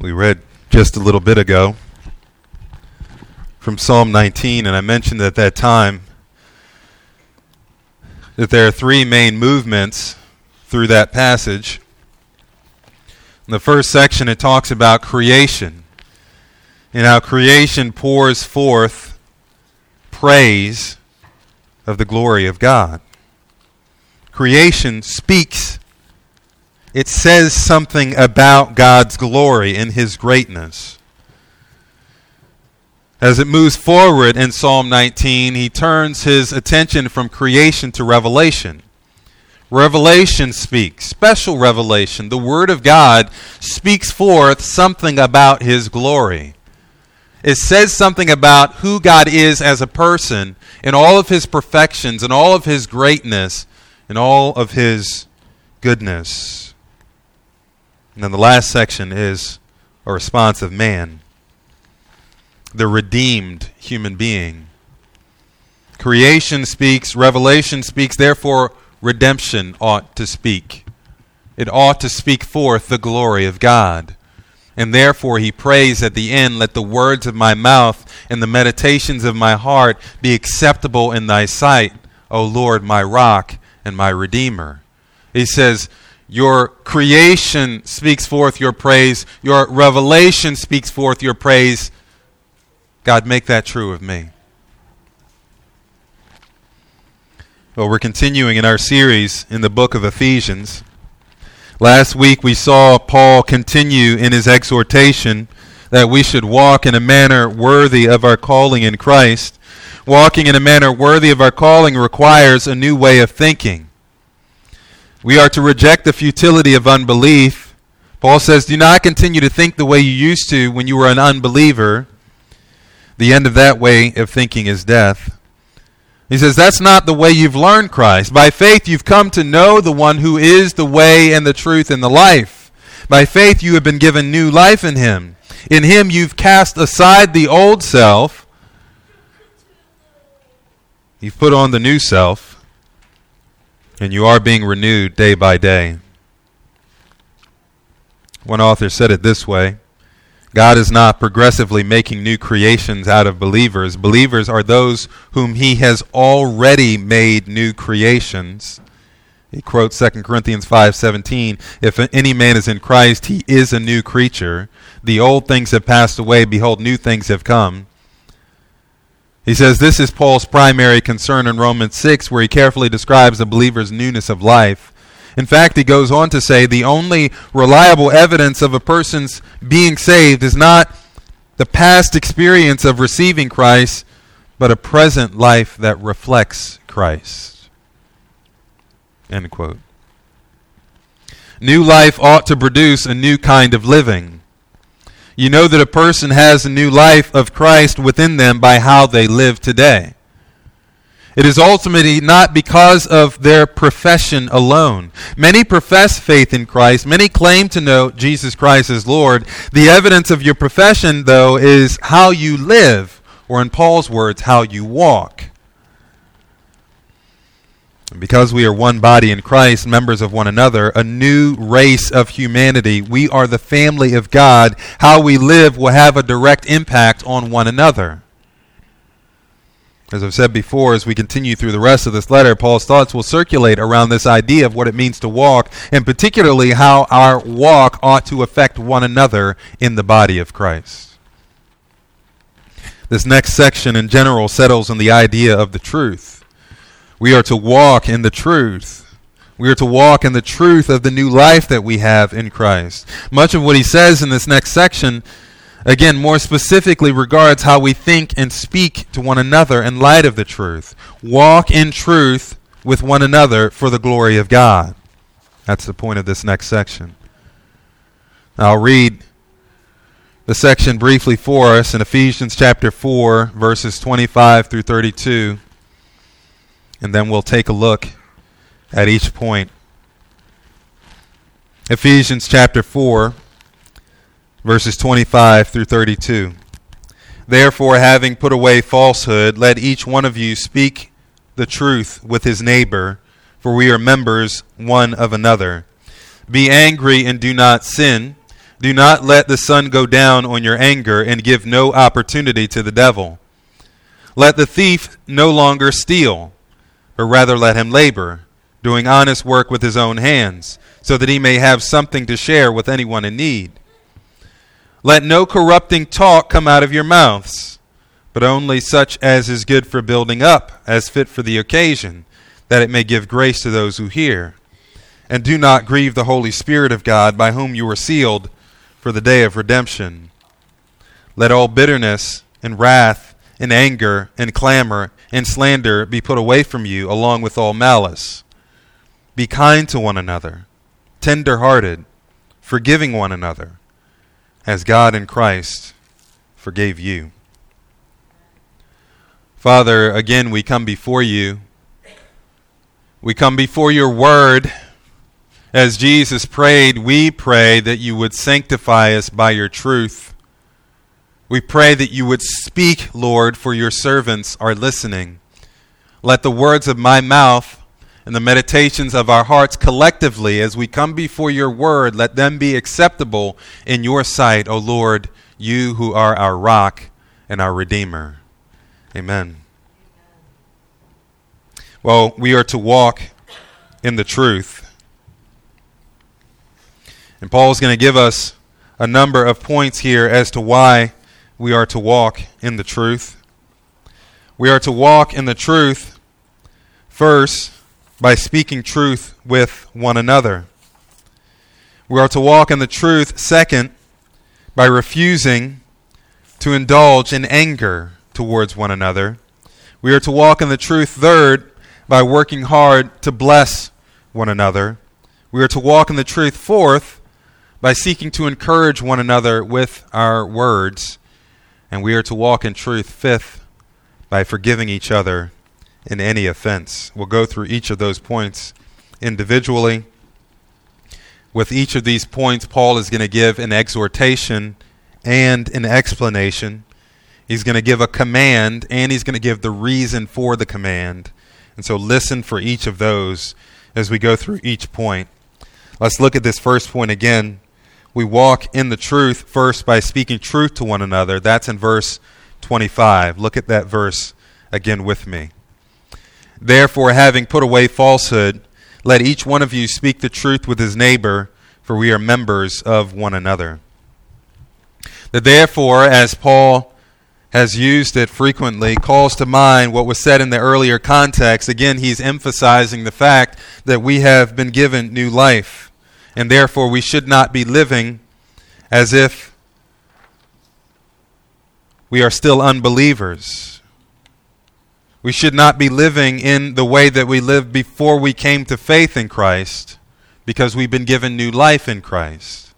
We read just a little bit ago from Psalm 19, and I mentioned at that time that there are three main movements through that passage. In the first section, it talks about creation and how creation pours forth praise of the glory of God. Creation speaks it says something about God's glory and his greatness. As it moves forward in Psalm 19, he turns his attention from creation to revelation. Revelation speaks, special revelation. The Word of God speaks forth something about His glory. It says something about who God is as a person in all of His perfections, in all of His greatness, in all of His goodness. And then the last section is a response of man, the redeemed human being. Creation speaks, revelation speaks, therefore, redemption ought to speak. It ought to speak forth the glory of God. And therefore, he prays at the end, Let the words of my mouth and the meditations of my heart be acceptable in thy sight, O Lord, my rock and my redeemer. He says, your creation speaks forth your praise. Your revelation speaks forth your praise. God, make that true of me. Well, we're continuing in our series in the book of Ephesians. Last week we saw Paul continue in his exhortation that we should walk in a manner worthy of our calling in Christ. Walking in a manner worthy of our calling requires a new way of thinking. We are to reject the futility of unbelief. Paul says, Do not continue to think the way you used to when you were an unbeliever. The end of that way of thinking is death. He says, That's not the way you've learned Christ. By faith, you've come to know the one who is the way and the truth and the life. By faith, you have been given new life in him. In him, you've cast aside the old self. You've put on the new self and you are being renewed day by day. One author said it this way God is not progressively making new creations out of believers. Believers are those whom he has already made new creations. He quotes 2 Corinthians 5:17, "If any man is in Christ, he is a new creature. The old things have passed away; behold, new things have come." He says this is Paul's primary concern in Romans 6, where he carefully describes the believer's newness of life. In fact, he goes on to say the only reliable evidence of a person's being saved is not the past experience of receiving Christ, but a present life that reflects Christ. End quote. New life ought to produce a new kind of living. You know that a person has a new life of Christ within them by how they live today. It is ultimately not because of their profession alone. Many profess faith in Christ. Many claim to know Jesus Christ as Lord. The evidence of your profession, though, is how you live, or in Paul's words, how you walk. Because we are one body in Christ, members of one another, a new race of humanity, we are the family of God. How we live will have a direct impact on one another. As I've said before, as we continue through the rest of this letter, Paul's thoughts will circulate around this idea of what it means to walk, and particularly how our walk ought to affect one another in the body of Christ. This next section in general settles on the idea of the truth. We are to walk in the truth. We are to walk in the truth of the new life that we have in Christ. Much of what he says in this next section, again, more specifically regards how we think and speak to one another in light of the truth. Walk in truth with one another for the glory of God. That's the point of this next section. I'll read the section briefly for us in Ephesians chapter 4, verses 25 through 32 and then we'll take a look at each point. Ephesians chapter 4, verses 25 through 32. Therefore, having put away falsehood, let each one of you speak the truth with his neighbor, for we are members one of another. Be angry and do not sin. Do not let the sun go down on your anger and give no opportunity to the devil. Let the thief no longer steal, but rather let him labor, doing honest work with his own hands, so that he may have something to share with anyone in need. Let no corrupting talk come out of your mouths, but only such as is good for building up, as fit for the occasion, that it may give grace to those who hear. And do not grieve the Holy Spirit of God, by whom you were sealed for the day of redemption. Let all bitterness and wrath and anger and clamor and slander be put away from you, along with all malice. Be kind to one another, tender hearted, forgiving one another, as God in Christ forgave you. Father, again we come before you. We come before your word as Jesus prayed, we pray that you would sanctify us by your truth. We pray that you would speak, Lord, for your servants are listening. Let the words of my mouth and the meditations of our hearts collectively, as we come before your word, let them be acceptable in your sight, O Lord, you who are our rock and our redeemer. Amen. Well, we are to walk in the truth. And Paul is going to give us a number of points here as to why we are to walk in the truth. We are to walk in the truth first by speaking truth with one another. We are to walk in the truth second by refusing to indulge in anger towards one another. We are to walk in the truth third by working hard to bless one another. We are to walk in the truth fourth by seeking to encourage one another with our words. And we are to walk in truth, fifth, by forgiving each other in any offense. We'll go through each of those points individually. With each of these points, Paul is going to give an exhortation and an explanation. He's going to give a command and he's going to give the reason for the command. And so listen for each of those as we go through each point. Let's look at this first point again we walk in the truth first by speaking truth to one another. That's in verse 25. Look at that verse again with me. Therefore, having put away falsehood, let each one of you speak the truth with his neighbor, for we are members of one another. The therefore, as Paul has used it frequently, calls to mind what was said in the earlier context. Again, he's emphasizing the fact that we have been given new life and therefore we should not be living as if we are still unbelievers. We should not be living in the way that we lived before we came to faith in Christ because we've been given new life in Christ.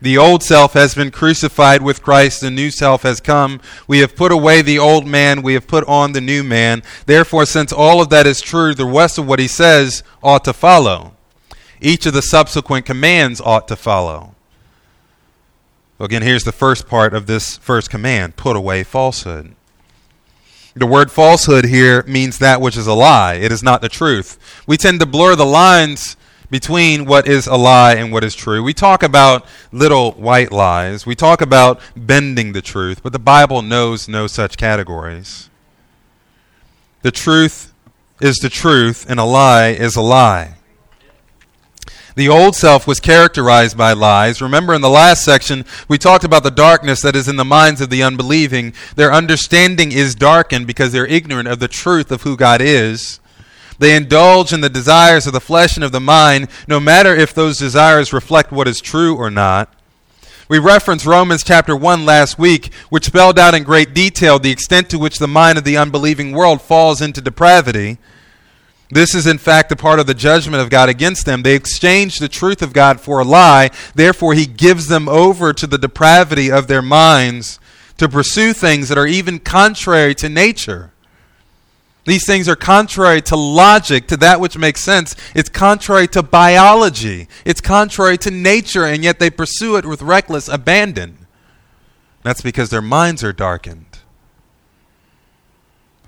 The old self has been crucified with Christ, the new self has come. We have put away the old man, we have put on the new man. Therefore, since all of that is true, the rest of what he says ought to follow each of the subsequent commands ought to follow. Again, here's the first part of this first command put away falsehood. The word falsehood here means that which is a lie. It is not the truth. We tend to blur the lines between what is a lie and what is true. We talk about little white lies. We talk about bending the truth, but the Bible knows no such categories. The truth is the truth, and a lie is a lie. The old self was characterized by lies. Remember in the last section, we talked about the darkness that is in the minds of the unbelieving. Their understanding is darkened because they're ignorant of the truth of who God is. They indulge in the desires of the flesh and of the mind, no matter if those desires reflect what is true or not. We referenced Romans chapter 1 last week, which spelled out in great detail the extent to which the mind of the unbelieving world falls into depravity. This is, in fact, a part of the judgment of God against them. They exchange the truth of God for a lie. Therefore, He gives them over to the depravity of their minds to pursue things that are even contrary to nature. These things are contrary to logic, to that which makes sense. It's contrary to biology. It's contrary to nature, and yet they pursue it with reckless abandon. That's because their minds are darkened,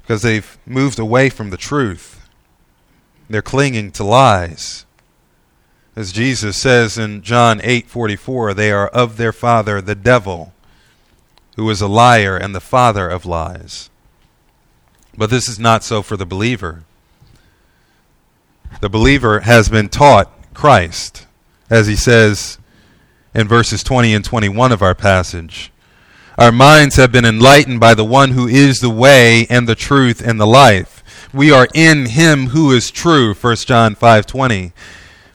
because they've moved away from the truth. They're clinging to lies. As Jesus says in John 8:44, they are of their father the devil, who is a liar and the father of lies. But this is not so for the believer. The believer has been taught Christ, as he says in verses 20 and 21 of our passage. Our minds have been enlightened by the one who is the way and the truth and the life. We are in him who is true, 1 John 5:20.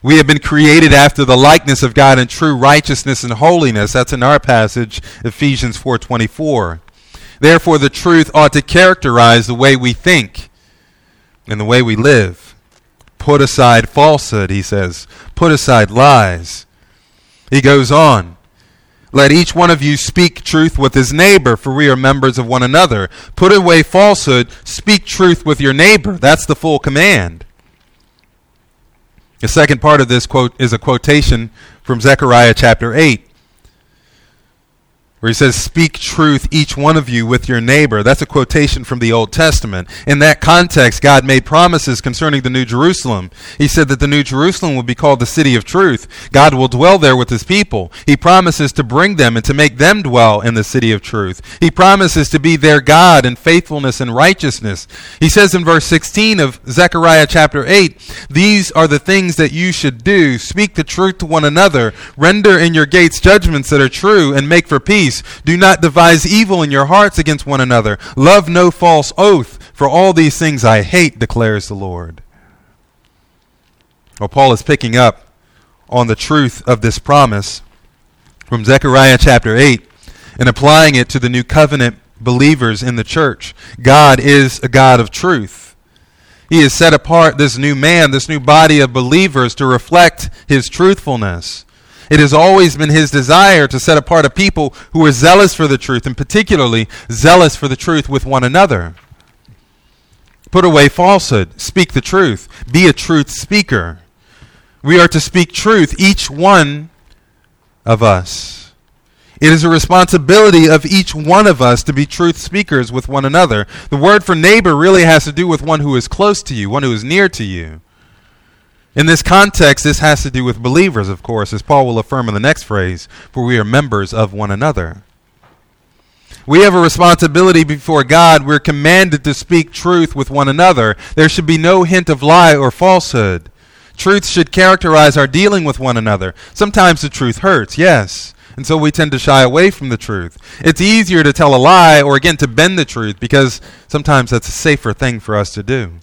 We have been created after the likeness of God in true righteousness and holiness. That's in our passage, Ephesians 4:24. Therefore the truth ought to characterize the way we think and the way we live. Put aside falsehood, he says. Put aside lies. He goes on. Let each one of you speak truth with his neighbor, for we are members of one another. Put away falsehood, speak truth with your neighbor. That's the full command. The second part of this quote is a quotation from Zechariah chapter 8 where he says, Speak truth, each one of you, with your neighbor. That's a quotation from the Old Testament. In that context, God made promises concerning the New Jerusalem. He said that the New Jerusalem would be called the city of truth. God will dwell there with his people. He promises to bring them and to make them dwell in the city of truth. He promises to be their God in faithfulness and righteousness. He says in verse 16 of Zechariah chapter 8, These are the things that you should do. Speak the truth to one another. Render in your gates judgments that are true and make for peace peace. Do not devise evil in your hearts against one another. Love no false oath, for all these things I hate, declares the Lord. Well, Paul is picking up on the truth of this promise from Zechariah chapter 8 and applying it to the new covenant believers in the church. God is a God of truth. He has set apart this new man, this new body of believers to reflect his truthfulness. It has always been his desire to set apart a people who are zealous for the truth, and particularly zealous for the truth with one another. Put away falsehood, speak the truth, be a truth speaker. We are to speak truth, each one of us. It is a responsibility of each one of us to be truth speakers with one another. The word for neighbor really has to do with one who is close to you, one who is near to you. In this context, this has to do with believers, of course, as Paul will affirm in the next phrase, for we are members of one another. We have a responsibility before God. We're commanded to speak truth with one another. There should be no hint of lie or falsehood. Truth should characterize our dealing with one another. Sometimes the truth hurts, yes, and so we tend to shy away from the truth. It's easier to tell a lie or, again, to bend the truth because sometimes that's a safer thing for us to do.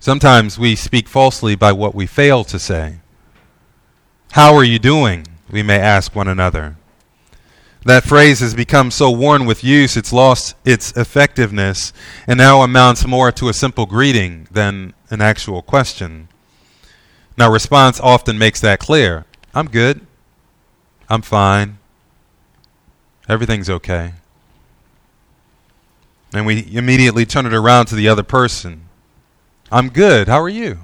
Sometimes we speak falsely by what we fail to say. How are you doing? We may ask one another. That phrase has become so worn with use, it's lost its effectiveness and now amounts more to a simple greeting than an actual question. Now, response often makes that clear I'm good. I'm fine. Everything's okay. And we immediately turn it around to the other person. I'm good. How are you?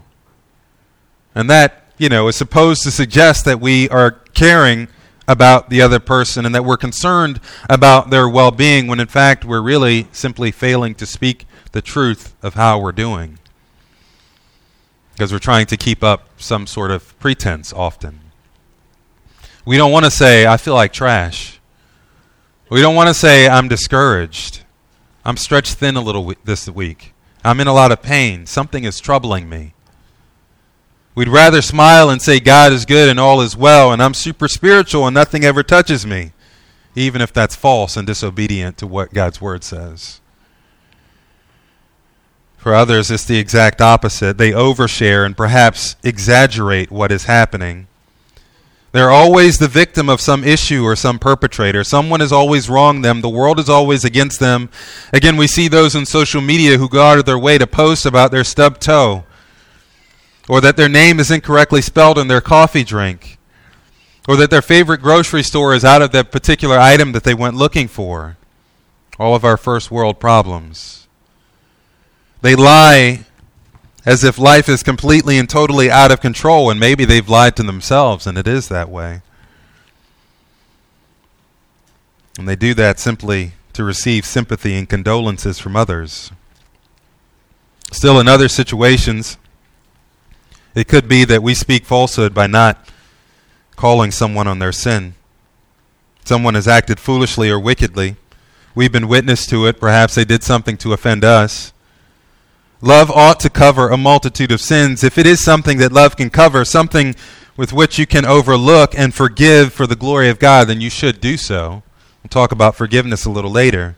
And that, you know, is supposed to suggest that we are caring about the other person and that we're concerned about their well being when in fact we're really simply failing to speak the truth of how we're doing. Because we're trying to keep up some sort of pretense often. We don't want to say, I feel like trash. We don't want to say, I'm discouraged. I'm stretched thin a little this week. I'm in a lot of pain. Something is troubling me. We'd rather smile and say God is good and all is well, and I'm super spiritual and nothing ever touches me, even if that's false and disobedient to what God's Word says. For others, it's the exact opposite. They overshare and perhaps exaggerate what is happening. They're always the victim of some issue or some perpetrator. Someone has always wronged them. The world is always against them. Again, we see those in social media who go out of their way to post about their stubbed toe or that their name is incorrectly spelled in their coffee drink or that their favorite grocery store is out of that particular item that they went looking for. All of our first world problems. They lie as if life is completely and totally out of control, and maybe they've lied to themselves, and it is that way. And they do that simply to receive sympathy and condolences from others. Still, in other situations, It could be that we speak falsehood by not calling someone on their sin. Someone has acted foolishly or wickedly. We've been witness to it. Perhaps they did something to offend us. Love ought to cover a multitude of sins. If it is something that love can cover, something with which you can overlook and forgive for the glory of God, then you should do so. We'll talk about forgiveness a little later.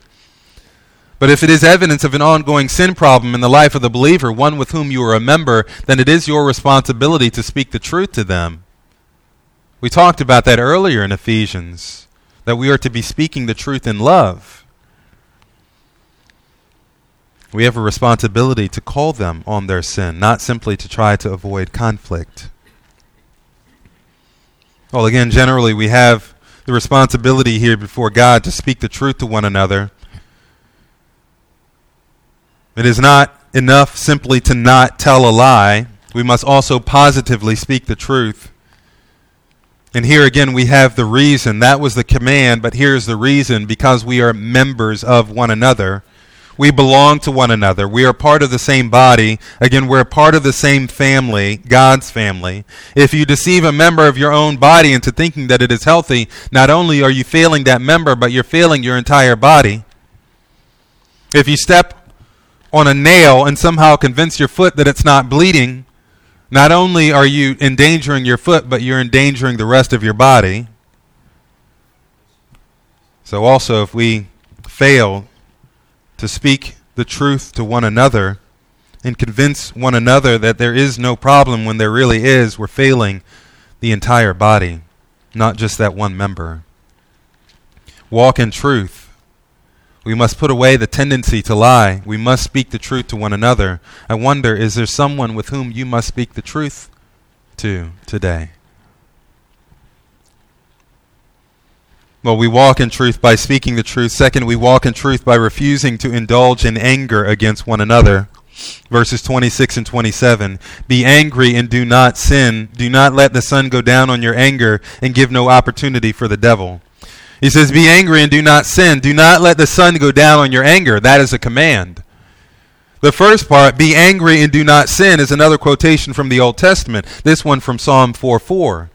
But if it is evidence of an ongoing sin problem in the life of the believer, one with whom you are a member, then it is your responsibility to speak the truth to them. We talked about that earlier in Ephesians, that we are to be speaking the truth in love. We have a responsibility to call them on their sin, not simply to try to avoid conflict. Well, again, generally, we have the responsibility here before God to speak the truth to one another it is not enough simply to not tell a lie. We must also positively speak the truth. And here again, we have the reason. That was the command, but here's the reason because we are members of one another. We belong to one another. We are part of the same body. Again, we're part of the same family, God's family. If you deceive a member of your own body into thinking that it is healthy, not only are you failing that member, but you're failing your entire body. If you step on a nail and somehow convince your foot that it's not bleeding, not only are you endangering your foot, but you're endangering the rest of your body. So, also, if we fail to speak the truth to one another and convince one another that there is no problem when there really is, we're failing the entire body, not just that one member. Walk in truth we must put away the tendency to lie. We must speak the truth to one another. I wonder, is there someone with whom you must speak the truth to today? Well, we walk in truth by speaking the truth. Second, we walk in truth by refusing to indulge in anger against one another. Verses 26 and 27. Be angry and do not sin. Do not let the sun go down on your anger and give no opportunity for the devil. He says, Be angry and do not sin. Do not let the sun go down on your anger. That is a command. The first part, be angry and do not sin, is another quotation from the Old Testament. This one from Psalm 4 4.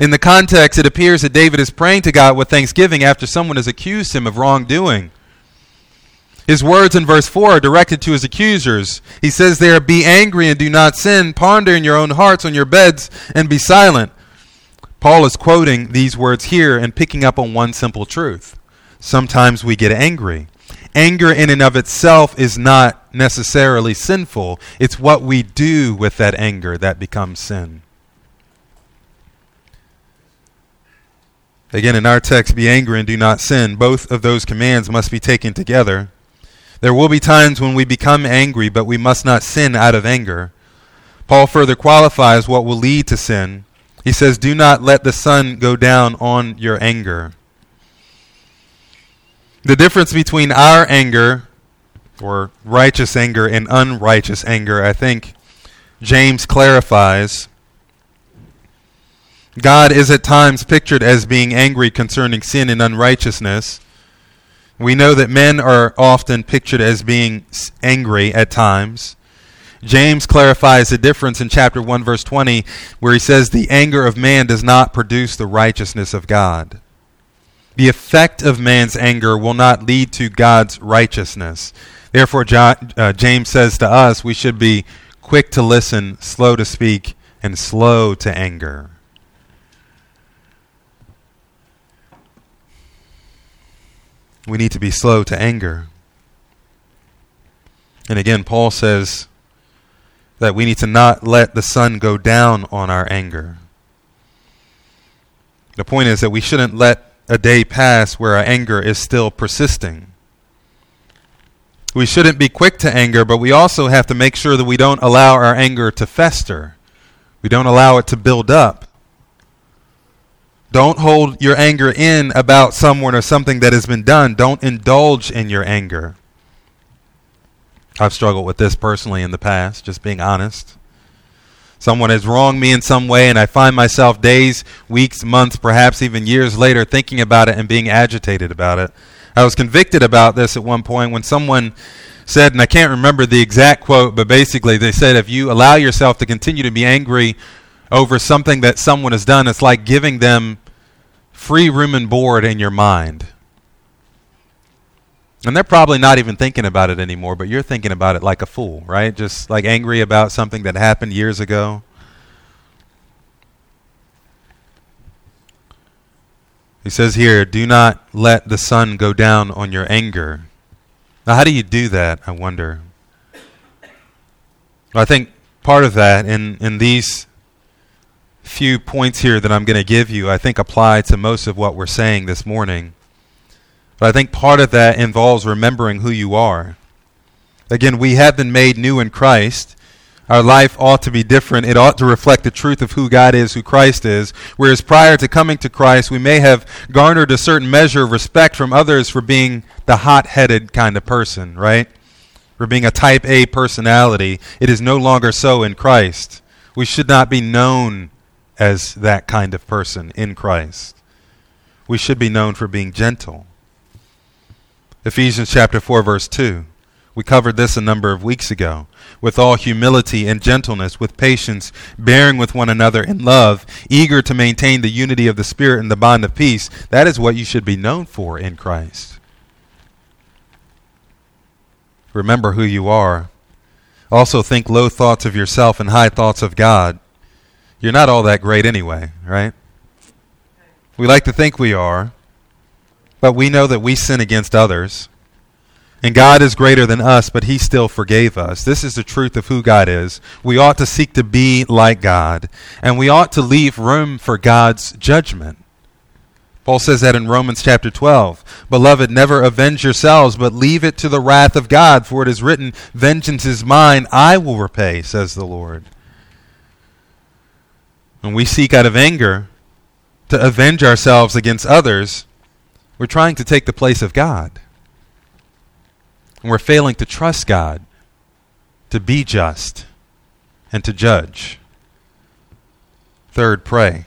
In the context, it appears that David is praying to God with thanksgiving after someone has accused him of wrongdoing. His words in verse 4 are directed to his accusers. He says there, Be angry and do not sin. Ponder in your own hearts on your beds and be silent. Paul is quoting these words here and picking up on one simple truth. Sometimes we get angry. Anger in and of itself is not necessarily sinful. It's what we do with that anger that becomes sin. Again, in our text, be angry and do not sin. Both of those commands must be taken together. There will be times when we become angry, but we must not sin out of anger. Paul further qualifies what will lead to sin he says, Do not let the sun go down on your anger. The difference between our anger, or righteous anger, and unrighteous anger, I think James clarifies. God is at times pictured as being angry concerning sin and unrighteousness. We know that men are often pictured as being angry at times. James clarifies the difference in chapter 1, verse 20, where he says, The anger of man does not produce the righteousness of God. The effect of man's anger will not lead to God's righteousness. Therefore, uh, James says to us, we should be quick to listen, slow to speak, and slow to anger. We need to be slow to anger. And again, Paul says, that we need to not let the sun go down on our anger. The point is that we shouldn't let a day pass where our anger is still persisting. We shouldn't be quick to anger, but we also have to make sure that we don't allow our anger to fester. We don't allow it to build up. Don't hold your anger in about someone or something that has been done. Don't indulge in your anger. I've struggled with this personally in the past, just being honest. Someone has wronged me in some way, and I find myself days, weeks, months, perhaps even years later thinking about it and being agitated about it. I was convicted about this at one point when someone said, and I can't remember the exact quote, but basically they said if you allow yourself to continue to be angry over something that someone has done, it's like giving them free room and board in your mind. And they're probably not even thinking about it anymore, but you're thinking about it like a fool, right? Just like angry about something that happened years ago. He says here, do not let the sun go down on your anger. Now, how do you do that, I wonder? Well, I think part of that in, in these few points here that I'm going to give you, I think apply to most of what we're saying this morning. But I think part of that involves remembering who you are. Again, we have been made new in Christ. Our life ought to be different. It ought to reflect the truth of who God is, who Christ is. Whereas prior to coming to Christ, we may have garnered a certain measure of respect from others for being the hot headed kind of person, right? For being a type A personality. It is no longer so in Christ. We should not be known as that kind of person in Christ. We should be known for being gentle. Ephesians chapter 4 verse 2. We covered this a number of weeks ago. With all humility and gentleness, with patience, bearing with one another in love, eager to maintain the unity of the Spirit and the bond of peace. That is what you should be known for in Christ. Remember who you are. Also think low thoughts of yourself and high thoughts of God. You're not all that great anyway, right? We like to think we are, but we know that we sin against others. And God is greater than us, but He still forgave us. This is the truth of who God is. We ought to seek to be like God, and we ought to leave room for God's judgment. Paul says that in Romans chapter 12. Beloved, never avenge yourselves, but leave it to the wrath of God, for it is written, Vengeance is mine, I will repay, says the Lord. When we seek out of anger to avenge ourselves against others, we're trying to take the place of God. And we're failing to trust God to be just and to judge. Third, pray.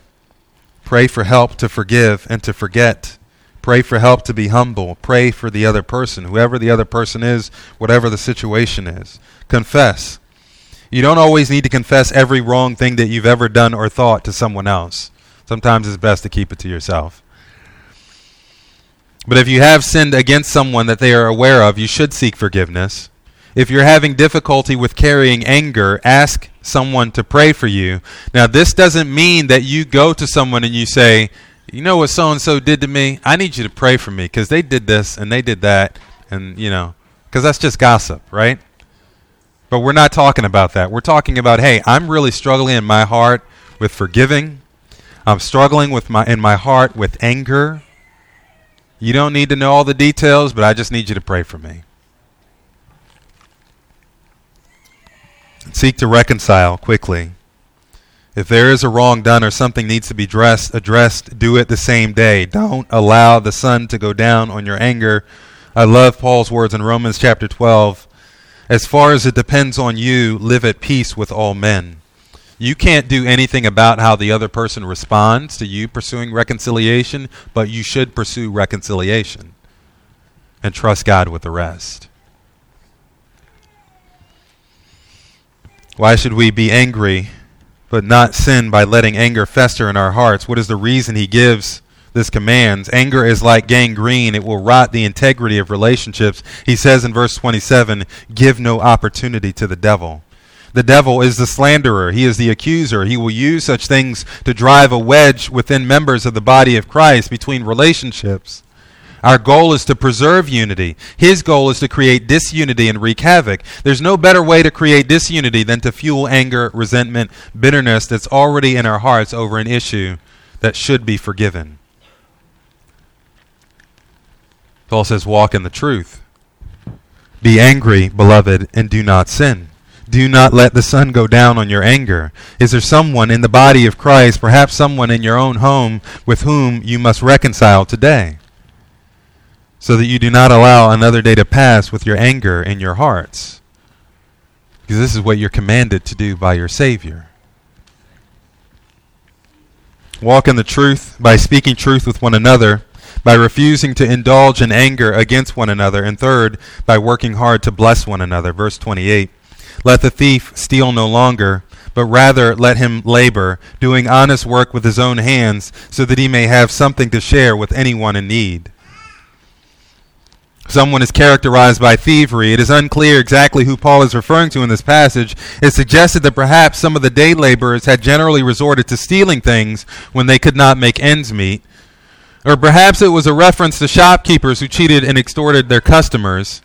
Pray for help to forgive and to forget. Pray for help to be humble. Pray for the other person, whoever the other person is, whatever the situation is. Confess. You don't always need to confess every wrong thing that you've ever done or thought to someone else. Sometimes it's best to keep it to yourself. But if you have sinned against someone that they are aware of, you should seek forgiveness. If you're having difficulty with carrying anger, ask someone to pray for you. Now, this doesn't mean that you go to someone and you say, You know what so and so did to me? I need you to pray for me because they did this and they did that. And, you know, because that's just gossip, right? But we're not talking about that. We're talking about, hey, I'm really struggling in my heart with forgiving. I'm struggling with my in my heart with anger. You don't need to know all the details, but I just need you to pray for me. Seek to reconcile quickly. If there is a wrong done or something needs to be dressed, addressed, do it the same day. Don't allow the sun to go down on your anger. I love Paul's words in Romans chapter 12. As far as it depends on you, live at peace with all men. You can't do anything about how the other person responds to you pursuing reconciliation, but you should pursue reconciliation and trust God with the rest. Why should we be angry but not sin by letting anger fester in our hearts? What is the reason he gives this commands. Anger is like gangrene, it will rot the integrity of relationships. He says in verse 27 give no opportunity to the devil. The devil is the slanderer. He is the accuser. He will use such things to drive a wedge within members of the body of Christ between relationships. Our goal is to preserve unity. His goal is to create disunity and wreak havoc. There's no better way to create disunity than to fuel anger, resentment, bitterness that's already in our hearts over an issue that should be forgiven. Paul says, Walk in the truth. Be angry, beloved, and do not sin. Do not let the sun go down on your anger. Is there someone in the body of Christ, perhaps someone in your own home, with whom you must reconcile today? So that you do not allow another day to pass with your anger in your hearts. Because this is what you're commanded to do by your Savior. Walk in the truth by speaking truth with one another by refusing to indulge in anger against one another, and third, by working hard to bless one another. Verse 28. Let the thief steal no longer, but rather let him labor, doing honest work with his own hands, so that he may have something to share with anyone in need. Someone is characterized by thievery. It is unclear exactly who Paul is referring to in this passage. It suggested that perhaps some of the day laborers had generally resorted to stealing things when they could not make ends meet. Or perhaps it was a reference to shopkeepers who cheated and extorted their customers.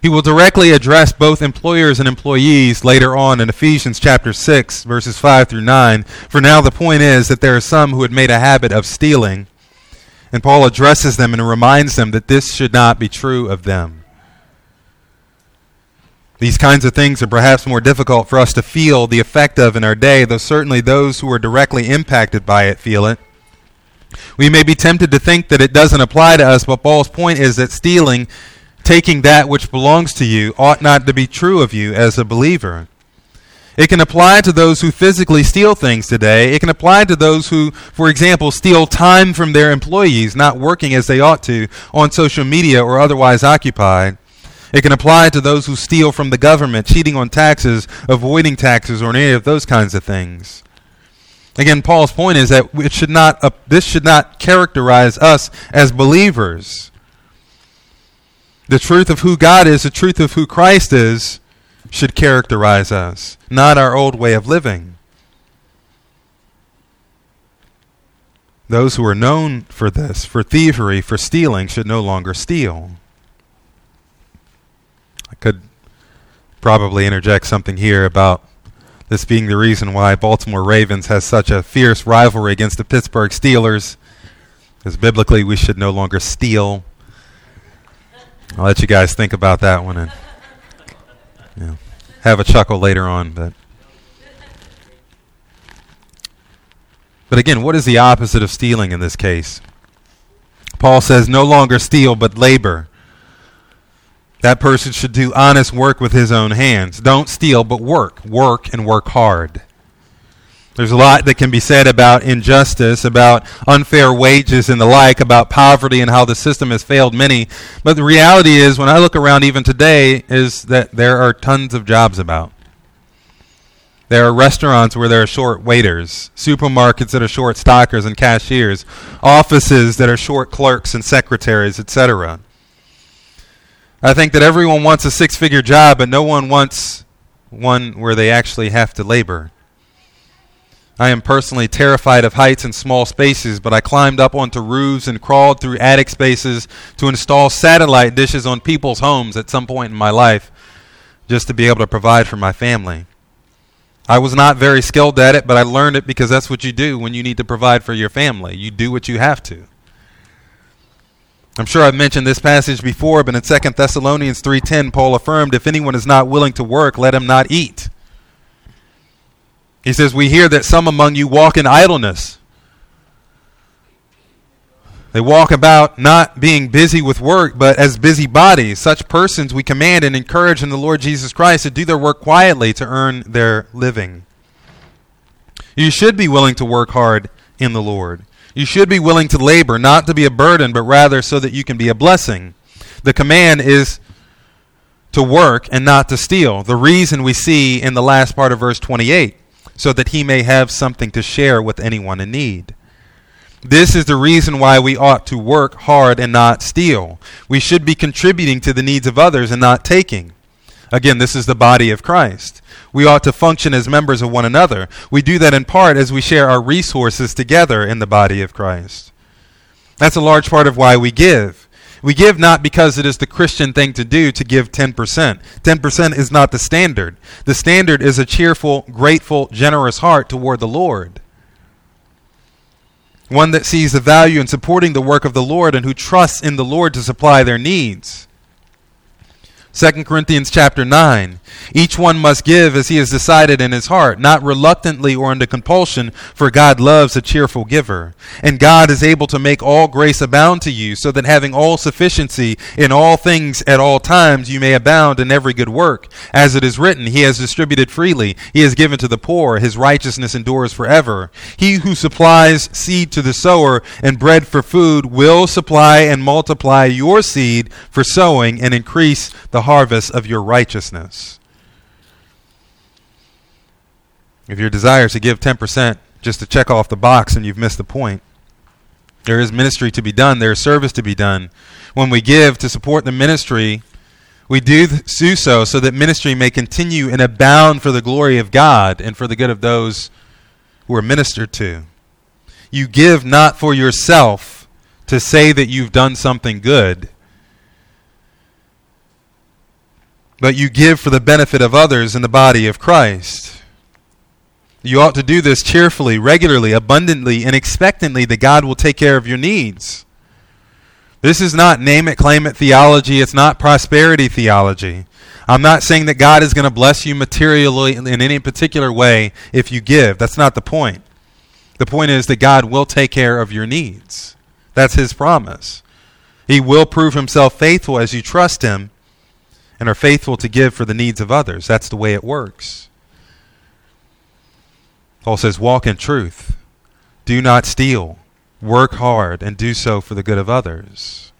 He will directly address both employers and employees later on in Ephesians chapter 6, verses 5 through 9. For now, the point is that there are some who had made a habit of stealing, and Paul addresses them and reminds them that this should not be true of them. These kinds of things are perhaps more difficult for us to feel the effect of in our day, though certainly those who are directly impacted by it feel it. We may be tempted to think that it doesn't apply to us, but Paul's point is that stealing taking that which belongs to you ought not to be true of you as a believer. It can apply to those who physically steal things today. It can apply to those who, for example, steal time from their employees, not working as they ought to on social media or otherwise occupied. It can apply to those who steal from the government, cheating on taxes, avoiding taxes, or any of those kinds of things. Again, Paul's point is that it should not, uh, this should not characterize us as believers. The truth of who God is, the truth of who Christ is, should characterize us, not our old way of living. Those who are known for this, for thievery, for stealing, should no longer steal. I could probably interject something here about this being the reason why Baltimore Ravens has such a fierce rivalry against the Pittsburgh Steelers. Because biblically, we should no longer steal. I'll let you guys think about that one and you know, have a chuckle later on. But but again, what is the opposite of stealing in this case? Paul says, "No longer steal, but labor." That person should do honest work with his own hands. Don't steal, but work. Work and work hard. There's a lot that can be said about injustice, about unfair wages and the like, about poverty and how the system has failed many. But the reality is, when I look around even today, is that there are tons of jobs about. There are restaurants where there are short waiters, supermarkets that are short stockers and cashiers, offices that are short clerks and secretaries, etc. I think that everyone wants a six figure job, but no one wants one where they actually have to labor. I am personally terrified of heights and small spaces, but I climbed up onto roofs and crawled through attic spaces to install satellite dishes on people's homes at some point in my life just to be able to provide for my family. I was not very skilled at it, but I learned it because that's what you do when you need to provide for your family. You do what you have to. I'm sure I've mentioned this passage before, but in 2 Thessalonians 3:10 Paul affirmed if anyone is not willing to work, let him not eat. He says, We hear that some among you walk in idleness. They walk about not being busy with work, but as busy bodies. Such persons we command and encourage in the Lord Jesus Christ to do their work quietly to earn their living. You should be willing to work hard in the Lord. You should be willing to labor, not to be a burden, but rather so that you can be a blessing. The command is to work and not to steal. The reason we see in the last part of verse 28 so that he may have something to share with anyone in need. This is the reason why we ought to work hard and not steal. We should be contributing to the needs of others and not taking. Again, this is the body of Christ. We ought to function as members of one another. We do that in part as we share our resources together in the body of Christ. That's a large part of why we give. We give not because it is the Christian thing to do to give 10%. 10% is not the standard. The standard is a cheerful, grateful, generous heart toward the Lord. One that sees the value in supporting the work of the Lord and who trusts in the Lord to supply their needs. 2 Corinthians chapter 9. Each one must give as he has decided in his heart, not reluctantly or under compulsion, for God loves a cheerful giver. And God is able to make all grace abound to you, so that having all sufficiency in all things at all times, you may abound in every good work. As it is written, He has distributed freely, He has given to the poor, His righteousness endures forever. He who supplies seed to the sower and bread for food will supply and multiply your seed for sowing and increase the harvest of your righteousness. If your desire is to give 10% just to check off the box and you've missed the point, there is ministry to be done, there is service to be done. When we give to support the ministry, we do do so so that ministry may continue and abound for the glory of God and for the good of those who are ministered to. You give not for yourself to say that you've done something good. But you give for the benefit of others in the body of Christ. You ought to do this cheerfully, regularly, abundantly, and expectantly that God will take care of your needs. This is not name it, claim it theology. It's not prosperity theology. I'm not saying that God is going to bless you materially in any particular way if you give. That's not the point. The point is that God will take care of your needs. That's His promise. He will prove Himself faithful as you trust Him and are faithful to give for the needs of others. That's the way it works. Paul says, Walk in truth. Do not steal. Work hard and do so for the good of others.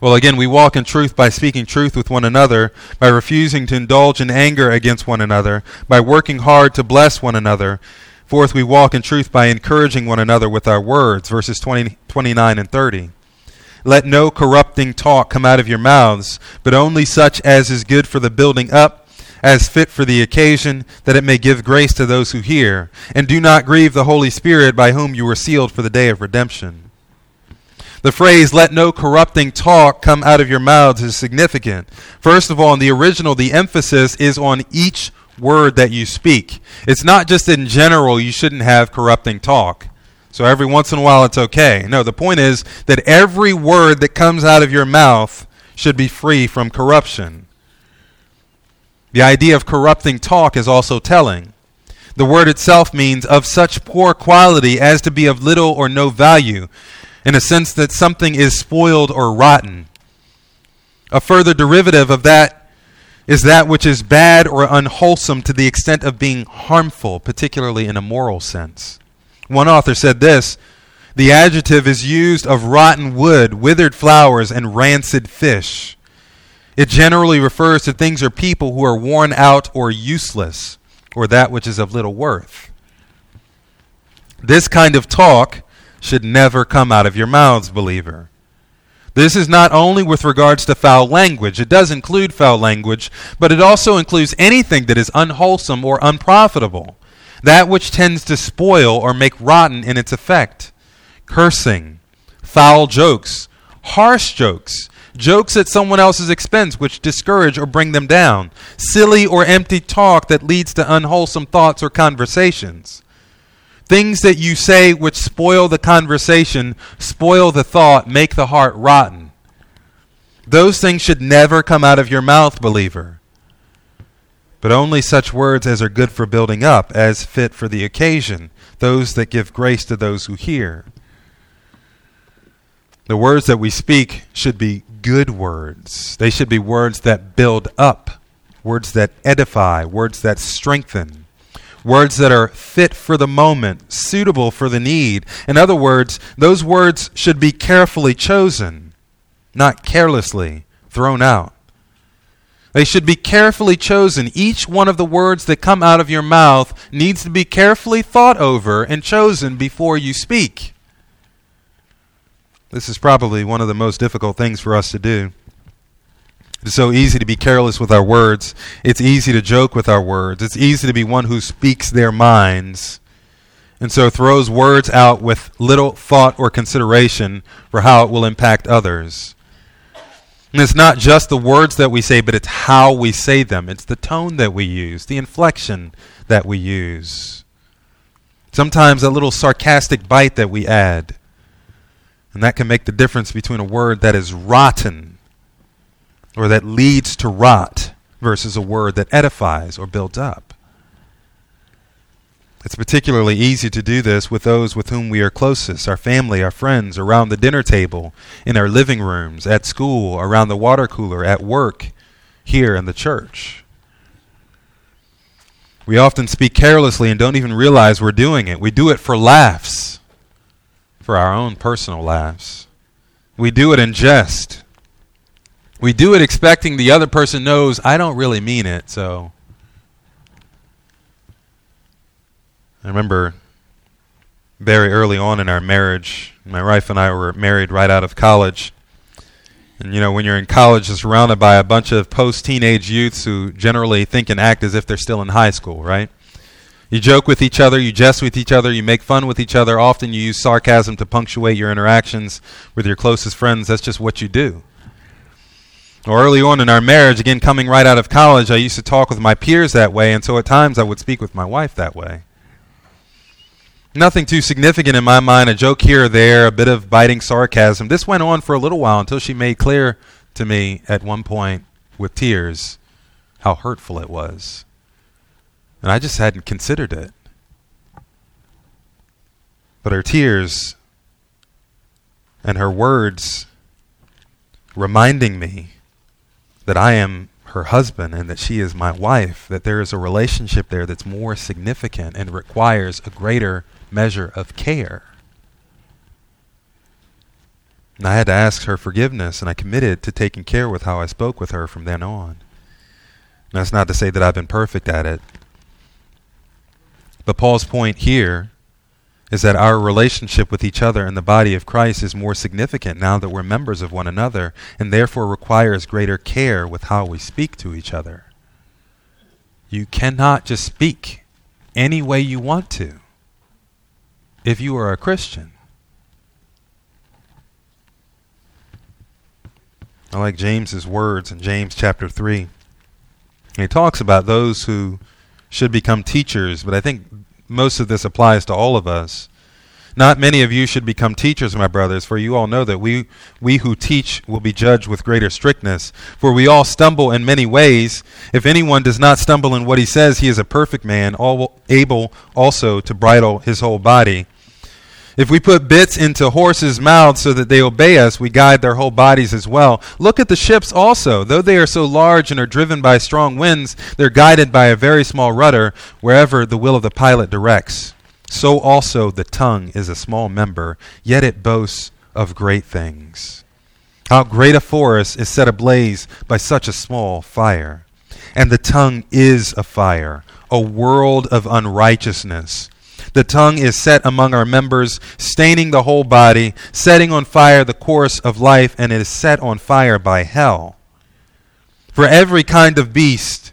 Well, again, we walk in truth by speaking truth with one another, by refusing to indulge in anger against one another, by working hard to bless one another. Fourth, we walk in truth by encouraging one another with our words, verses 20, 29 and 30. Let no corrupting talk come out of your mouths, but only such as is good for the building up, as fit for the occasion, that it may give grace to those who hear. And do not grieve the Holy Spirit, by whom you were sealed for the day of redemption. The phrase, let no corrupting talk come out of your mouths, is significant. First of all, in the original, the emphasis is on each word that you speak. It's not just in general you shouldn't have corrupting talk. So every once in a while it's okay. No, the point is that every word that comes out of your mouth should be free from corruption. The idea of corrupting talk is also telling. The word itself means of such poor quality as to be of little or no value, in a sense that something is spoiled or rotten. A further derivative of that is that which is bad or unwholesome to the extent of being harmful, particularly in a moral sense. One author said this The adjective is used of rotten wood, withered flowers, and rancid fish. It generally refers to things or people who are worn out or useless, or that which is of little worth. This kind of talk should never come out of your mouths, believer. This is not only with regards to foul language, it does include foul language, but it also includes anything that is unwholesome or unprofitable that which tends to spoil or make rotten in its effect. Cursing, foul jokes, harsh jokes, jokes at someone else's expense which discourage or bring them down, silly or empty talk that leads to unwholesome thoughts or conversations. Things that you say which spoil the conversation, spoil the thought, make the heart rotten. Those things should never come out of your mouth, believer but only such words as are good for building up, as fit for the occasion, those that give grace to those who hear. The words that we speak should be good words. They should be words that build up, words that edify, words that strengthen, words that are fit for the moment, suitable for the need. In other words, those words should be carefully chosen, not carelessly thrown out. They should be carefully chosen. Each one of the words that come out of your mouth needs to be carefully thought over and chosen before you speak. This is probably one of the most difficult things for us to do. It's so easy to be careless with our words. It's easy to joke with our words. It's easy to be one who speaks their minds and so throws words out with little thought or consideration for how it will impact others. And it's not just the words that we say, but it's how we say them. It's the tone that we use, the inflection that we use. Sometimes a little sarcastic bite that we add. And that can make the difference between a word that is rotten or that leads to rot versus a word that edifies or builds up. It's particularly easy to do this with those with whom we are closest our family, our friends, around the dinner table, in our living rooms, at school, around the water cooler, at work, here in the church. We often speak carelessly and don't even realize we're doing it. We do it for laughs, for our own personal laughs. We do it in jest. We do it expecting the other person knows I don't really mean it, so. I remember very early on in our marriage, my wife and I were married right out of college. And you know, when you're in college, you're surrounded by a bunch of post teenage youths who generally think and act as if they're still in high school, right? You joke with each other, you jest with each other, you make fun with each other. Often you use sarcasm to punctuate your interactions with your closest friends. That's just what you do. Or early on in our marriage, again, coming right out of college, I used to talk with my peers that way, and so at times I would speak with my wife that way. Nothing too significant in my mind, a joke here or there, a bit of biting sarcasm. This went on for a little while until she made clear to me at one point with tears how hurtful it was. And I just hadn't considered it. But her tears and her words reminding me that I am her husband and that she is my wife, that there is a relationship there that's more significant and requires a greater measure of care. And I had to ask her forgiveness, and I committed to taking care with how I spoke with her from then on. And that's not to say that I've been perfect at it. But Paul's point here is that our relationship with each other in the body of Christ is more significant now that we're members of one another and therefore requires greater care with how we speak to each other. You cannot just speak any way you want to if you are a Christian. I like James's words in James chapter 3. He talks about those who should become teachers, but I think most of this applies to all of us. Not many of you should become teachers, my brothers, for you all know that we, we who teach will be judged with greater strictness. For we all stumble in many ways. If anyone does not stumble in what he says, he is a perfect man, all able also to bridle his whole body. If we put bits into horses' mouths so that they obey us, we guide their whole bodies as well. Look at the ships also. Though they are so large and are driven by strong winds, they're guided by a very small rudder wherever the will of the pilot directs. So also the tongue is a small member, yet it boasts of great things. How great a forest is set ablaze by such a small fire. And the tongue is a fire, a world of unrighteousness. The tongue is set among our members, staining the whole body, setting on fire the course of life, and it is set on fire by hell. For every kind of beast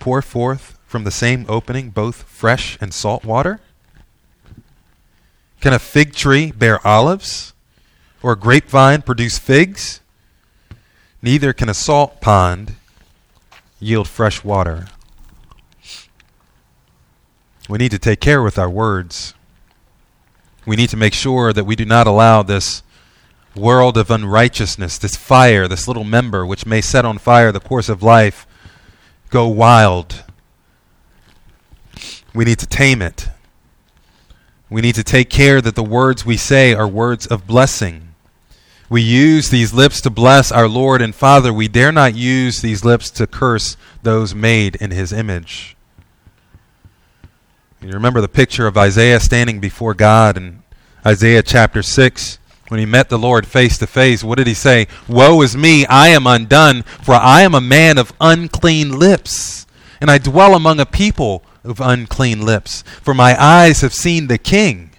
pour forth from the same opening both fresh and salt water? Can a fig tree bear olives? Or a grapevine produce figs? Neither can a salt pond yield fresh water. We need to take care with our words. We need to make sure that we do not allow this world of unrighteousness, this fire, this little member which may set on fire the course of life, go wild. We need to tame it. We need to take care that the words we say are words of blessing. We use these lips to bless our Lord and Father. We dare not use these lips to curse those made in His image. You remember the picture of Isaiah standing before God in Isaiah chapter 6 when he met the Lord face to face. What did he say? Woe is me, I am undone, for I am a man of unclean lips, and I dwell among a people of unclean lips. For my eyes have seen the King,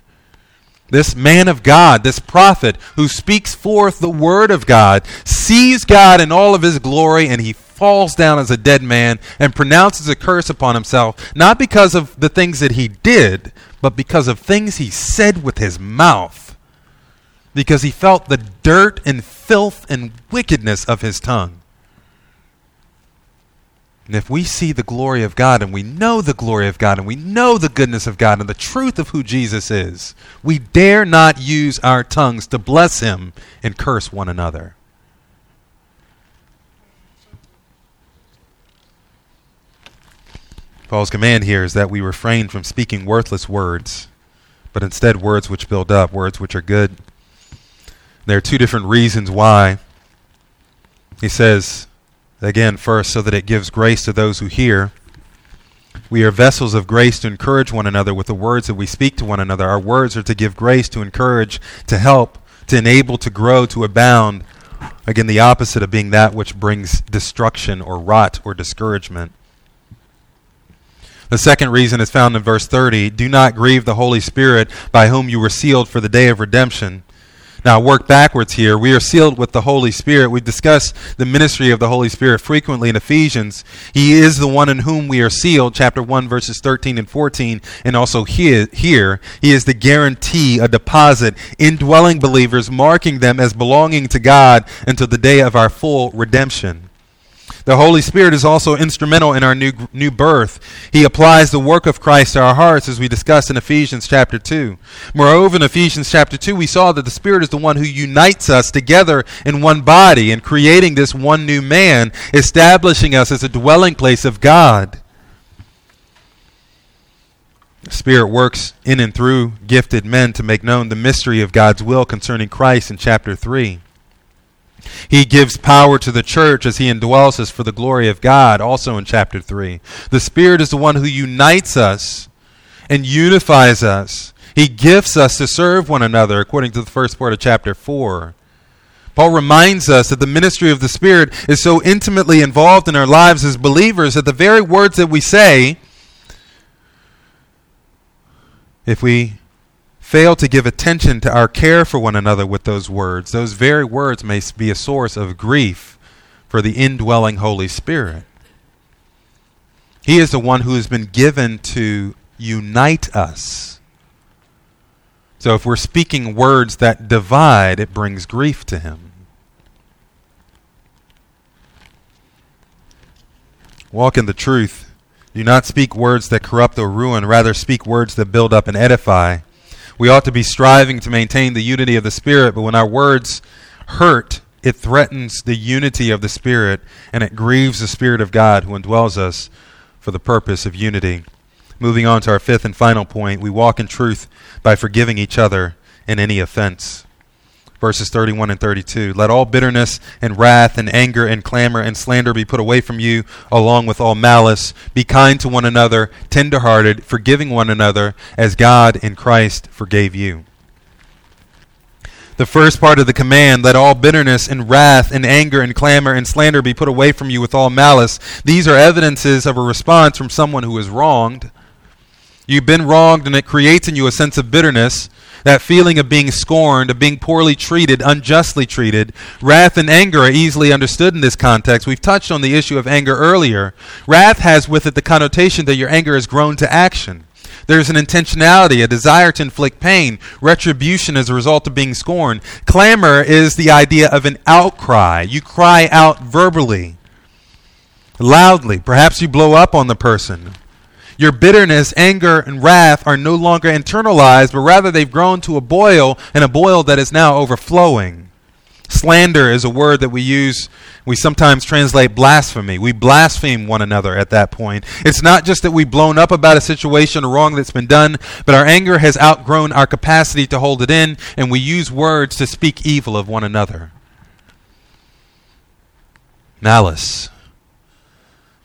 This man of God, this prophet who speaks forth the word of God, sees God in all of his glory and he falls down as a dead man and pronounces a curse upon himself, not because of the things that he did, but because of things he said with his mouth. Because he felt the dirt and filth and wickedness of his tongue. And if we see the glory of God and we know the glory of God and we know the goodness of God and the truth of who Jesus is, we dare not use our tongues to bless him and curse one another. Paul's command here is that we refrain from speaking worthless words, but instead words which build up, words which are good. There are two different reasons why. He says, Again, first, so that it gives grace to those who hear. We are vessels of grace to encourage one another with the words that we speak to one another. Our words are to give grace, to encourage, to help, to enable, to grow, to abound. Again, the opposite of being that which brings destruction or rot or discouragement. The second reason is found in verse 30 Do not grieve the Holy Spirit by whom you were sealed for the day of redemption. Now, work backwards here. We are sealed with the Holy Spirit. We discuss the ministry of the Holy Spirit frequently in Ephesians. He is the one in whom we are sealed, chapter 1, verses 13 and 14, and also here, here. He is the guarantee, a deposit, indwelling believers, marking them as belonging to God until the day of our full redemption. The Holy Spirit is also instrumental in our new, new birth. He applies the work of Christ to our hearts, as we discussed in Ephesians chapter 2. Moreover, in Ephesians chapter 2, we saw that the Spirit is the one who unites us together in one body and creating this one new man, establishing us as a dwelling place of God. The Spirit works in and through gifted men to make known the mystery of God's will concerning Christ in chapter 3. He gives power to the church as he indwells us for the glory of God, also in chapter 3. The Spirit is the one who unites us and unifies us. He gifts us to serve one another, according to the first part of chapter 4. Paul reminds us that the ministry of the Spirit is so intimately involved in our lives as believers that the very words that we say, if we fail to give attention to our care for one another with those words, those very words may be a source of grief for the indwelling Holy Spirit. He is the one who has been given to unite us. So if we're speaking words that divide, it brings grief to him. Walk in the truth. Do not speak words that corrupt or ruin, rather, speak words that build up and edify. We ought to be striving to maintain the unity of the Spirit, but when our words hurt, it threatens the unity of the Spirit and it grieves the Spirit of God who indwells us for the purpose of unity. Moving on to our fifth and final point, we walk in truth by forgiving each other in any offense verses 31 and 32. Let all bitterness and wrath and anger and clamor and slander be put away from you, along with all malice. Be kind to one another, tenderhearted, forgiving one another, as God in Christ forgave you. The first part of the command, let all bitterness and wrath and anger and clamor and slander be put away from you with all malice. These are evidences of a response from someone who is wronged. You've been wronged, and it creates in you a sense of bitterness. That feeling of being scorned, of being poorly treated, unjustly treated. Wrath and anger are easily understood in this context. We've touched on the issue of anger earlier. Wrath has with it the connotation that your anger has grown to action. There's an intentionality, a desire to inflict pain, retribution as a result of being scorned. Clamor is the idea of an outcry. You cry out verbally, loudly. Perhaps you blow up on the person. Your bitterness, anger, and wrath are no longer internalized, but rather they've grown to a boil, and a boil that is now overflowing. Slander is a word that we use, we sometimes translate blasphemy. We blaspheme one another at that point. It's not just that we've blown up about a situation or wrong that's been done, but our anger has outgrown our capacity to hold it in, and we use words to speak evil of one another. Malice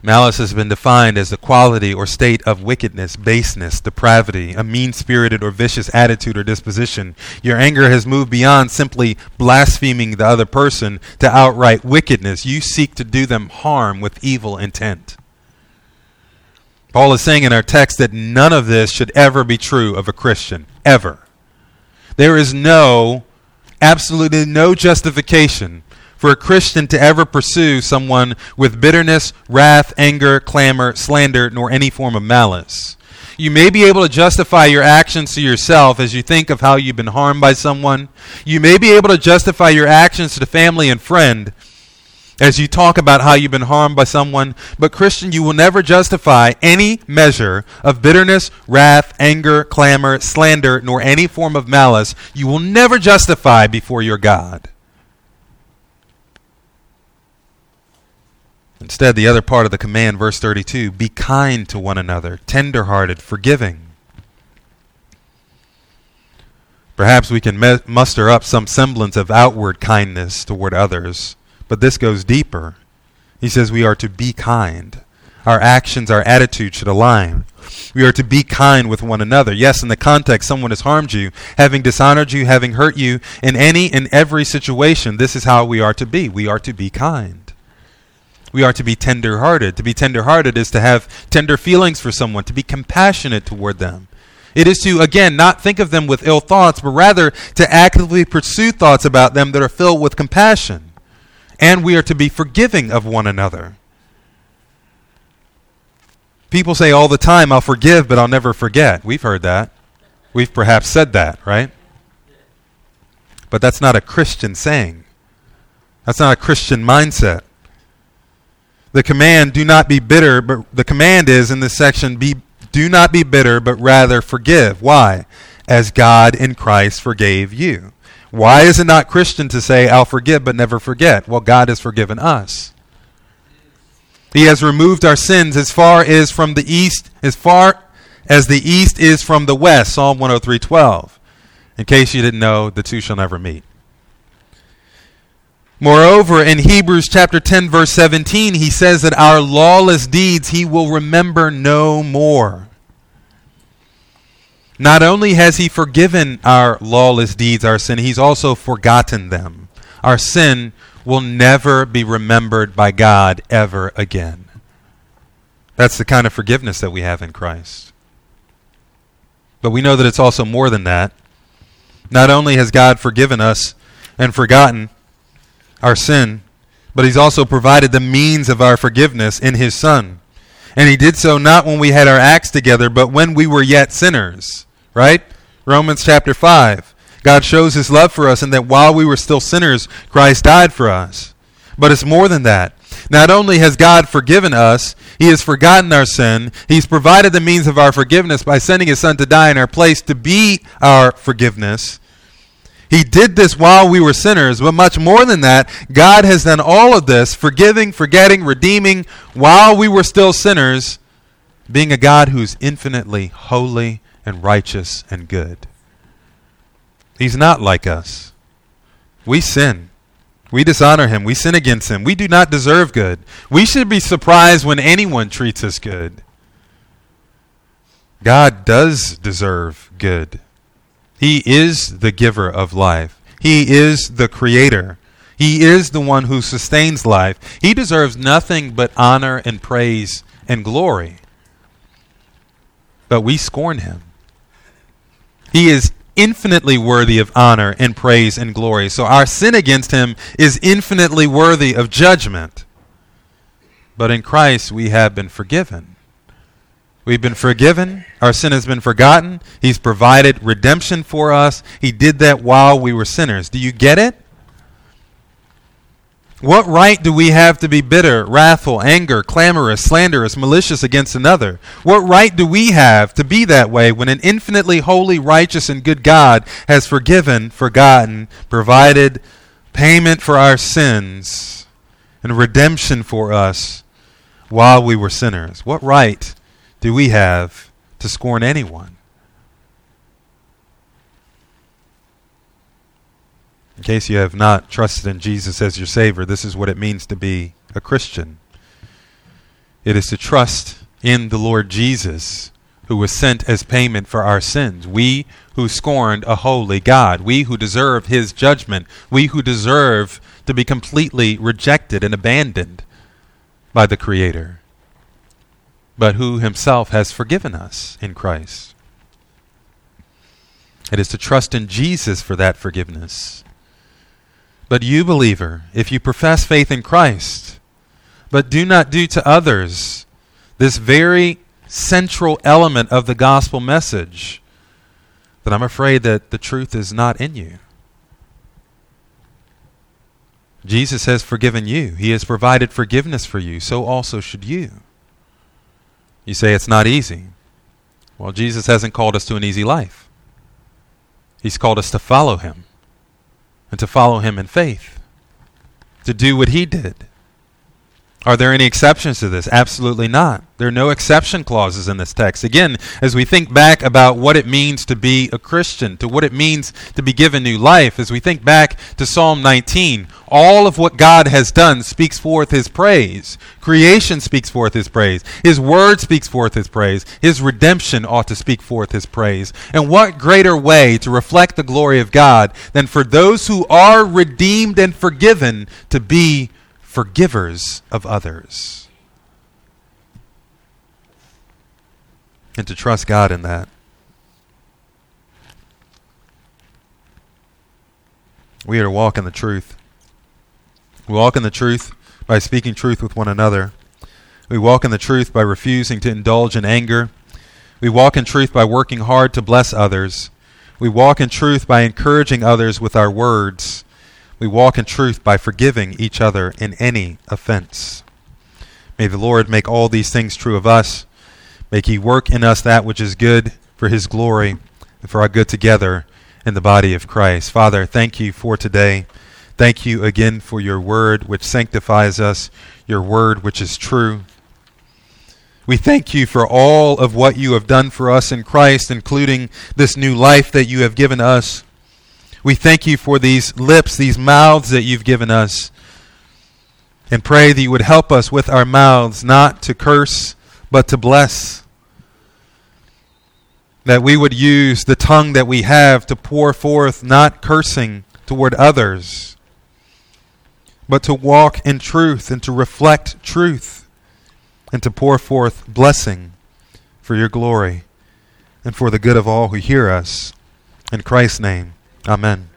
Malice has been defined as the quality or state of wickedness, baseness, depravity, a mean spirited or vicious attitude or disposition. Your anger has moved beyond simply blaspheming the other person to outright wickedness. You seek to do them harm with evil intent. Paul is saying in our text that none of this should ever be true of a Christian. Ever. There is no, absolutely no justification for a Christian to ever pursue someone with bitterness, wrath, anger, clamor, slander, nor any form of malice. You may be able to justify your actions to yourself as you think of how you've been harmed by someone. You may be able to justify your actions to the family and friend as you talk about how you've been harmed by someone. But, Christian, you will never justify any measure of bitterness, wrath, anger, clamor, slander, nor any form of malice. You will never justify before your God. Instead, the other part of the command, verse 32 be kind to one another, tenderhearted, forgiving. Perhaps we can me- muster up some semblance of outward kindness toward others but this goes deeper. He says we are to be kind. Our actions, our attitude should align. We are to be kind with one another. Yes, in the context, someone has harmed you, having dishonored you, having hurt you, in any and every situation, this is how we are to be. We are to be kind. We are to be tender hearted. To be tender hearted is to have tender feelings for someone, to be compassionate toward them. It is to, again, not think of them with ill thoughts, but rather to actively pursue thoughts about them that are filled with compassion and we are to be forgiving of one another. People say all the time, I'll forgive, but I'll never forget. We've heard that. We've perhaps said that, right? But that's not a Christian saying. That's not a Christian mindset. The command, do not be bitter, but the command is in this section, be, do not be bitter, but rather forgive. Why? As God in Christ forgave you. Why is it not Christian to say, I'll forgive but never forget? Well, God has forgiven us. He has removed our sins as far as from the east, as far as the east is from the west. Psalm 103:12. In case you didn't know, the two shall never meet. Moreover, in Hebrews chapter 10 verse 17, he says that our lawless deeds he will remember no more. Not only has he forgiven our lawless deeds, our sin, he's also forgotten them. Our sin will never be remembered by God ever again. That's the kind of forgiveness that we have in Christ. But we know that it's also more than that. Not only has God forgiven us and forgotten our sin, but He's also provided the means of our forgiveness in His Son. And He did so not when we had our acts together, but when we were yet sinners right? Romans chapter 5. God shows his love for us and that while we were still sinners, Christ died for us. But it's more than that. Not only has God forgiven us, He has forgotten our sin. He's provided the means of our forgiveness by sending His Son to die in our place to be our forgiveness. He did this while we were sinners, but much more than that, God has done all of this, forgiving, forgetting, redeeming, while we were still sinners, being a God who's infinitely holy and righteous and good. He's not like us. We sin. We dishonor him. We sin against him. We do not deserve good. We should be surprised when anyone treats us good. God does deserve good. He is the giver of life. He is the creator. He is the one who sustains life. He deserves nothing but honor and praise and glory. But we scorn him. He is infinitely worthy of honor and praise and glory. So our sin against him is infinitely worthy of judgment. But in Christ we have been forgiven. We've been forgiven. Our sin has been forgotten. He's provided redemption for us. He did that while we were sinners. Do you get it? What right do we have to be bitter, wrathful, anger, clamorous, slanderous, malicious against another? What right do we have to be that way when an infinitely holy, righteous, and good God has forgiven, forgotten, provided payment for our sins and redemption for us while we were sinners? What right do we have to scorn anyone? In case you have not trusted in Jesus as your Savior, this is what it means to be a Christian. It is to trust in the Lord Jesus, who was sent as payment for our sins. We who scorned a holy God, we who deserve His judgment, we who deserve to be completely rejected and abandoned by the Creator, but who Himself has forgiven us in Christ. It is to trust in Jesus for that forgiveness. But you, believer, if you profess faith in Christ, but do not do to others this very central element of the gospel message, then I'm afraid that the truth is not in you. Jesus has forgiven you. He has provided forgiveness for you. So also should you. You say it's not easy. Well, Jesus hasn't called us to an easy life. He's called us to follow him and to follow him in faith, to do what he did. Are there any exceptions to this? Absolutely not. There are no exception clauses in this text. Again, as we think back about what it means to be a Christian, to what it means to be given new life, as we think back to Psalm 19, all of what God has done speaks forth his praise. Creation speaks forth his praise. His word speaks forth his praise. His redemption ought to speak forth his praise. And what greater way to reflect the glory of God than for those who are redeemed and forgiven to be forgivers of others. And to trust God in that. We are to walk in the truth. We walk in the truth by speaking truth with one another. We walk in the truth by refusing to indulge in anger. We walk in truth by working hard to bless others. We walk in truth by encouraging others with our words. We walk in truth by forgiving each other in any offense. May the Lord make all these things true of us. Make He work in us that which is good for His glory and for our good together in the body of Christ. Father, thank you for today. Thank you again for your word which sanctifies us, your word which is true. We thank you for all of what you have done for us in Christ, including this new life that you have given us. We thank you for these lips, these mouths that you've given us. And pray that you would help us with our mouths not to curse, but to bless. That we would use the tongue that we have to pour forth not cursing toward others, but to walk in truth and to reflect truth and to pour forth blessing for your glory and for the good of all who hear us. In Christ's name. Amen.